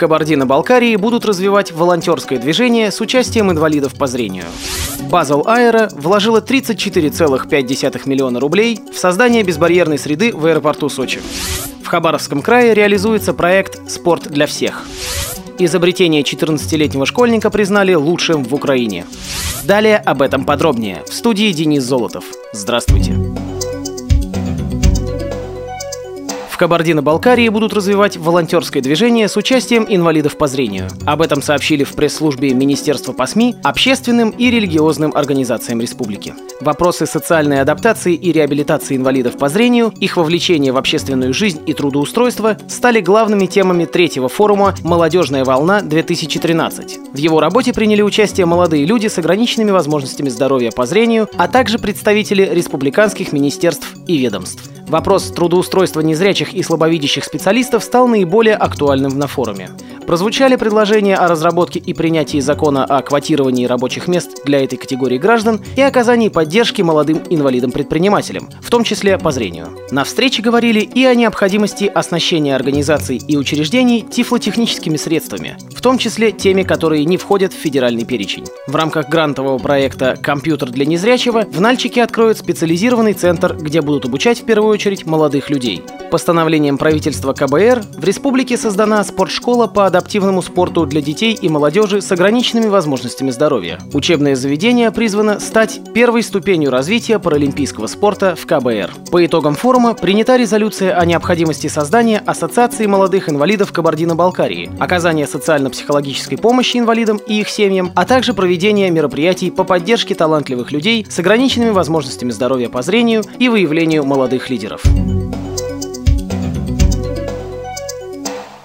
Кабардино-Балкарии будут развивать волонтерское движение с участием инвалидов по зрению. Базел Аэро вложила 34,5 миллиона рублей в создание безбарьерной среды в аэропорту Сочи. В Хабаровском крае реализуется проект «Спорт для всех». Изобретение 14-летнего школьника признали лучшим в Украине. Далее об этом подробнее. В студии Денис Золотов. Здравствуйте. Кабардино-Балкарии будут развивать волонтерское движение с участием инвалидов по зрению. Об этом сообщили в пресс-службе Министерства по СМИ, общественным и религиозным организациям республики. Вопросы социальной адаптации и реабилитации инвалидов по зрению, их вовлечение в общественную жизнь и трудоустройство стали главными темами третьего форума «Молодежная волна-2013». В его работе приняли участие молодые люди с ограниченными возможностями здоровья по зрению, а также представители республиканских министерств и ведомств. Вопрос трудоустройства незрячих и слабовидящих специалистов стал наиболее актуальным на форуме. Прозвучали предложения о разработке и принятии закона о квотировании рабочих мест для этой категории граждан и оказании поддержки молодым инвалидам-предпринимателям, в том числе по зрению. На встрече говорили и о необходимости оснащения организаций и учреждений тифлотехническими средствами, в том числе теми, которые не входят в федеральный перечень. В рамках грантового проекта «Компьютер для незрячего» в Нальчике откроют специализированный центр, где будут обучать в первую молодых людей. Постановлением правительства КБР в республике создана спортшкола по адаптивному спорту для детей и молодежи с ограниченными возможностями здоровья. Учебное заведение призвано стать первой ступенью развития паралимпийского спорта в КБР. По итогам форума принята резолюция о необходимости создания Ассоциации молодых инвалидов Кабардино-Балкарии, оказания социально-психологической помощи инвалидам и их семьям, а также проведения мероприятий по поддержке талантливых людей с ограниченными возможностями здоровья по зрению и выявлению молодых лидеров. Киров.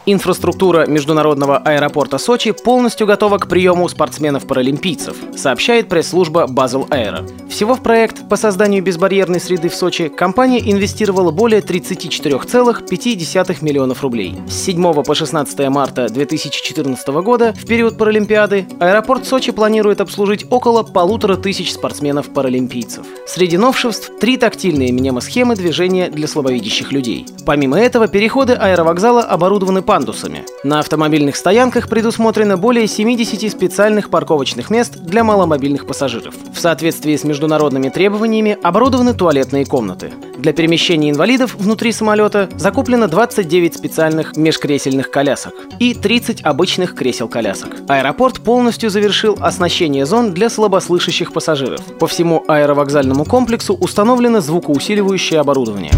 Инфраструктура международного аэропорта Сочи полностью готова к приему спортсменов-паралимпийцев, сообщает пресс-служба Базел Air. Всего в проект по созданию безбарьерной среды в Сочи компания инвестировала более 34,5 миллионов рублей. С 7 по 16 марта 2014 года, в период Паралимпиады, аэропорт Сочи планирует обслужить около полутора тысяч спортсменов-паралимпийцев. Среди новшеств – три тактильные минемосхемы движения для слабовидящих людей. Помимо этого, переходы аэровокзала оборудованы пандусами. На автомобильных стоянках предусмотрено более 70 специальных парковочных мест для маломобильных пассажиров. В соответствии с международными требованиями оборудованы туалетные комнаты. Для перемещения инвалидов внутри самолета закуплено 29 специальных межкресельных колясок и 30 обычных кресел-колясок. Аэропорт полностью завершил оснащение зон для слабослышащих пассажиров. По всему аэровокзальному комплексу установлено звукоусиливающее оборудование.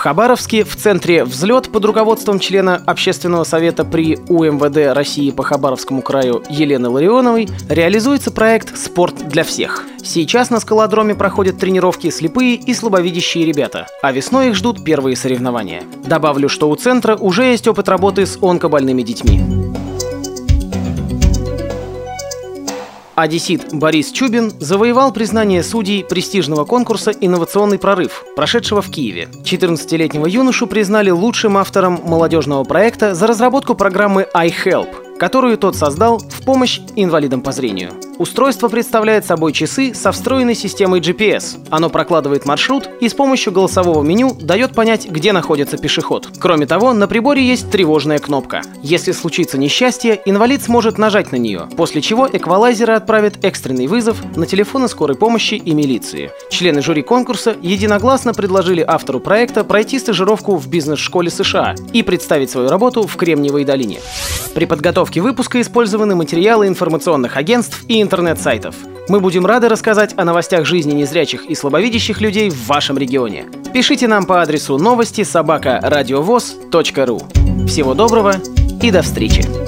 Хабаровске в центре «Взлет» под руководством члена Общественного совета при УМВД России по Хабаровскому краю Елены Ларионовой реализуется проект «Спорт для всех». Сейчас на скалодроме проходят тренировки слепые и слабовидящие ребята, а весной их ждут первые соревнования. Добавлю, что у центра уже есть опыт работы с онкобольными детьми. Одессит Борис Чубин завоевал признание судей престижного конкурса «Инновационный прорыв», прошедшего в Киеве. 14-летнего юношу признали лучшим автором молодежного проекта за разработку программы iHelp, которую тот создал в помощь инвалидам по зрению. Устройство представляет собой часы со встроенной системой GPS. Оно прокладывает маршрут и с помощью голосового меню дает понять, где находится пешеход. Кроме того, на приборе есть тревожная кнопка. Если случится несчастье, инвалид сможет нажать на нее, после чего эквалайзеры отправят экстренный вызов на телефоны скорой помощи и милиции. Члены жюри конкурса единогласно предложили автору проекта пройти стажировку в бизнес-школе США и представить свою работу в Кремниевой долине. При подготовке выпуска использованы материалы информационных агентств и интернет-сайтов. Мы будем рады рассказать о новостях жизни незрячих и слабовидящих людей в вашем регионе. Пишите нам по адресу новости собака ру. Всего доброго и до встречи!